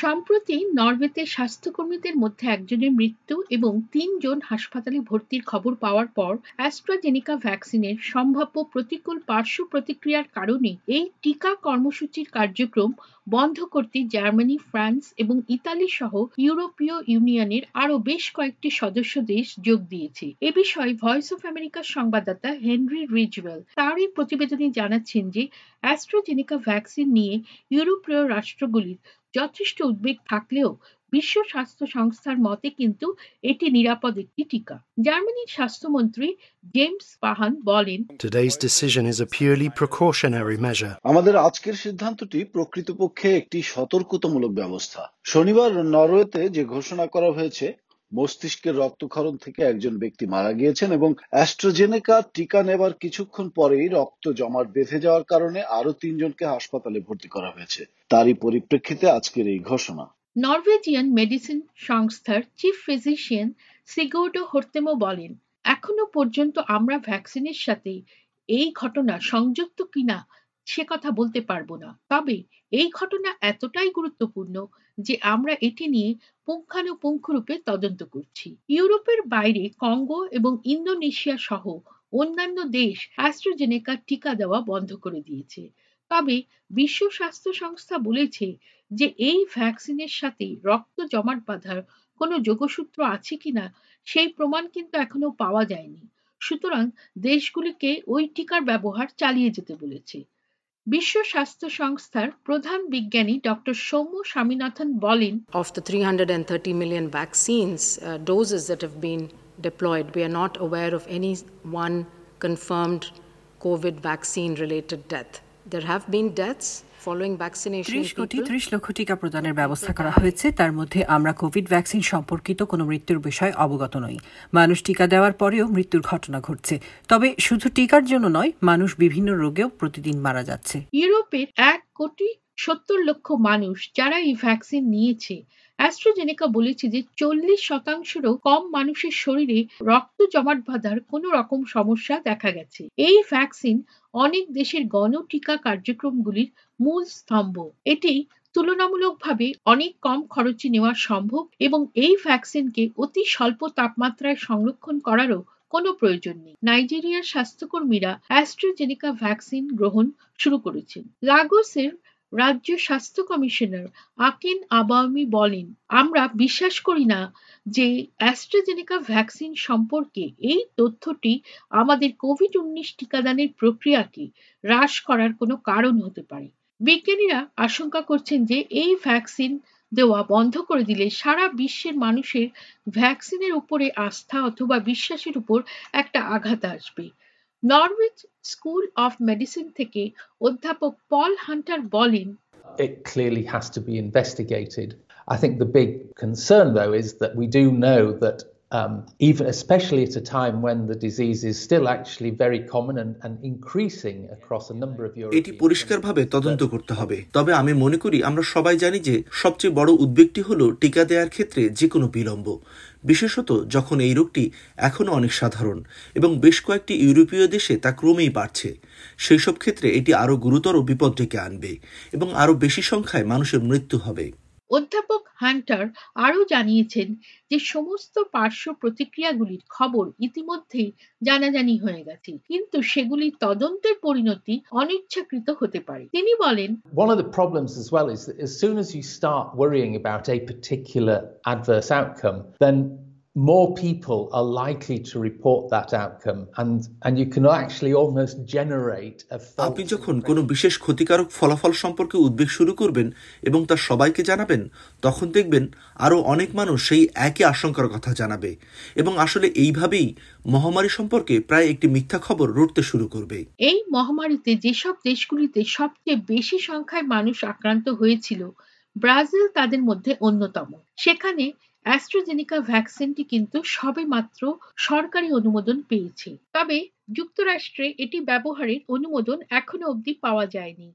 সম্প্রতি নরওয়েতে স্বাস্থ্যকর্মীদের মধ্যে একজনের মৃত্যু এবং তিনজন হাসপাতালে ভর্তির খবর পাওয়ার পর অ্যাস্ট্রাজেনিকা ভ্যাকসিনের সম্ভাব্য প্রতিকূল পার্শ্ব প্রতিক্রিয়ার কারণে এই টিকা কর্মসূচির কার্যক্রম বন্ধ করতে জার্মানি, ফ্রান্স এবং ইতালি সহ ইউরোপীয় ইউনিয়নের আরও বেশ কয়েকটি সদস্য দেশ যোগ দিয়েছে। এ বিষয়ে ভয়েস অফ আমেরিকার সংবাদদাতা হেনরি রিজওয়েল তার এই প্রতিবেদনে জানাচ্ছেন যে অ্যাস্ট্রাজেনিকা ভ্যাকসিন নিয়ে ইউরোপীয় রাষ্ট্রগুলির যথেষ্ট উদ্বেগ থাকলেও বিশ্ব স্বাস্থ্য সংস্থার মতে কিন্তু এটি নিরাপদ একটি টিকা জার্মানির স্বাস্থ্যমন্ত্রী জেমস পাহান বলেন Today's decision is a purely precautionary measure. আমাদের আজকের সিদ্ধান্তটি প্রকৃতপক্ষে একটি সতর্কতামূলক ব্যবস্থা শনিবার নরওয়েতে যে ঘোষণা করা হয়েছে মস্তিষ্কের রক্তক্ষরণ থেকে একজন ব্যক্তি মারা গিয়েছেন এবং অ্যাস্ট্রাজেনেকা টিকা নেবার কিছুক্ষণ পরেই রক্ত জমাট বেঁধে যাওয়ার কারণে আরও তিনজনকে হাসপাতালে ভর্তি করা হয়েছে। তারই পরিপ্রেক্ষিতে আজকের এই ঘোষণা। নরওয়েজিয়ান মেডিসিন সংস্থার চিফ ফিজিশিয়ান সিগোর্ডো হর্তেমো বলেন, এখনও পর্যন্ত আমরা ভ্যাকসিনের সাথে এই ঘটনা সংযুক্ত কিনা সে কথা বলতে পারব না। তবে এই ঘটনা এতটাই গুরুত্বপূর্ণ যে আমরা এটি নিয়ে পুঙ্খানুপুঙ্খরূপে তদন্ত করছি। ইউরোপের বাইরে কঙ্গো এবং ইন্দোনেশিয়া সহ অন্যান্য দেশ অ্যাস্ট্রোজেনেকা টিকা দেওয়া বন্ধ করে দিয়েছে। তবে বিশ্ব স্বাস্থ্য সংস্থা বলেছে যে এই ভ্যাকসিনের সাথে রক্ত জমাট বাঁধার কোনো যোগসূত্র আছে কিনা সেই প্রমাণ কিন্তু এখনও পাওয়া যায়নি। সুতরাং দেশগুলিকে ওই টিকার ব্যবহার চালিয়ে যেতে বলেছে। বিশ্ব স্বাস্থ্য সংস্থার প্রধান বিজ্ঞানী ডক্টর সৌম্য স্বামীনাথন বলেন Of the 330 million vaccines uh, doses that have been deployed, we are not aware of any one confirmed COVID vaccine related death. There have been deaths following vaccination. in ত্রিশ কোটি. ত্রিশ লক্ষ টিকা প্রদানের ব্যবস্থা করা হয়েছে তার মধ্যে আমরা কোভিড ভ্যাকসিন সম্পর্কিত কোনো মৃত্যুর বিষয়ে অবগত নই মানুষ টিকা দেওয়ার পরেও মৃত্যুর ঘটনা ঘটছে তবে শুধু টিকার জন্য নয় মানুষ বিভিন্ন রোগেও প্রতিদিন মারা যাচ্ছে ইউরোপের এক কোটি সত্তর লক্ষ মানুষ যারা এই ভ্যাকসিন নিয়েছে। অ্যাস্ট্রোজেনেকা বলেছে যে চল্লিশ শতাংশেরও কম মানুষের শরীরে রক্ত জমাট বাঁধার কোনো রকম সমস্যা দেখা গেছে। এই ভ্যাকসিন অনেক দেশের গণটিকা কার্যক্রমগুলির মূল স্তম্ভ। এটি তুলনামূলকভাবে অনেক কম খরচে নেওয়া সম্ভব এবং এই ভ্যাকসিনকে অতি স্বল্প তাপমাত্রায় সংরক্ষণ করারও কোনো প্রয়োজন নেই। নাইজেরিয়ার স্বাস্থ্যকর্মীরা অ্যাস্ট্রোজেনিকা ভ্যাকসিন গ্রহণ শুরু করেছেন। লাগোসের রাজ্য স্বাস্থ্য কমিশনার আকিন আবামি বলেন, আমরা বিশ্বাস করি না যে অ্যাস্ট্রাজেনেকা ভ্যাকসিন সম্পর্কে এই তথ্যটি আমাদের কোভিড উনিশ টিকাদানের প্রক্রিয়াকে হ্রাস করার কোনো কারণ হতে পারে। বিজ্ঞানীরা আশঙ্কা করছেন যে এই ভ্যাকসিন দেওয়া বন্ধ করে দিলে সারা বিশ্বের মানুষের ভ্যাকসিনের উপরে আস্থা অথবা বিশ্বাসের উপর একটা আঘাত আসবে। নরউইচ স্কুল অফ মেডিসিন থেকে অধ্যাপক পল হান্টার বলেন it clearly has to be investigated. I think the big concern, though, is that we do know that um, even especially at a time when the disease is still actually very common and, and increasing across a number of European এটি পরিষ্কারভাবে তদন্ত করতে হবে। তবে আমি মনে করি আমরা সবাই জানি যে সবচেয়ে বড় উদ্বেগটি হলো টিকা দেওয়ার ক্ষেত্রে যে কোনো বিলম্ব। বিশেষত যখন এই রোগটি এখনও অনেক সাধারণ এবং বেশ কয়েকটি ইউরোপীয় দেশে তা ক্রমেই বাড়ছে। সেই সব ক্ষেত্রে এটি আরও গুরুতর বিপদ ডেকে আনবে এবং আরও বেশি সংখ্যায় মানুষের মৃত্যু হবে। অধ্যাপক হান্টার আরও জানিয়েছেন যে সমস্ত পার্শ্ব প্রতিক্রিয়াগুলির খবর ইতিমধ্যেই জানাজানি হয়ে গেছে কিন্তু সেগুলি তদন্তের পরিণতি অনিচ্ছাকৃত হতে পারে তিনি বলেন One of the problems as well is that as soon as you start worrying about a particular adverse outcome, then more people are likely to report that outcome and and you can actually almost generate a আপনি যখন কোনো বিশেষ ক্ষতিকারক ফলাফল সম্পর্কে উদ্বেগ শুরু করবেন এবং তা সবাইকে জানাবেন তখন দেখবেন আরও অনেক মানুষ সেই একই আশঙ্কার কথা জানাবে এবং আসলে এইভাবেই মহামারী সম্পর্কে প্রায় একটি মিথ্যা খবর রটতে শুরু করবে। এই মহামারীতে যেসব দেশগুলিতে সবচেয়ে বেশি সংখ্যায় মানুষ আক্রান্ত হয়েছিল ব্রাজিল তাদের মধ্যে অন্যতম। সেখানে অ্যাস্ট্রাজেনিকা ভ্যাকসিনটি কিন্তু সবে মাত্র সরকারি অনুমোদন পেয়েছে। তবে যুক্তরাষ্ট্রে এটি ব্যবহারের অনুমোদন এখনও অবধি পাওয়া যায়নি।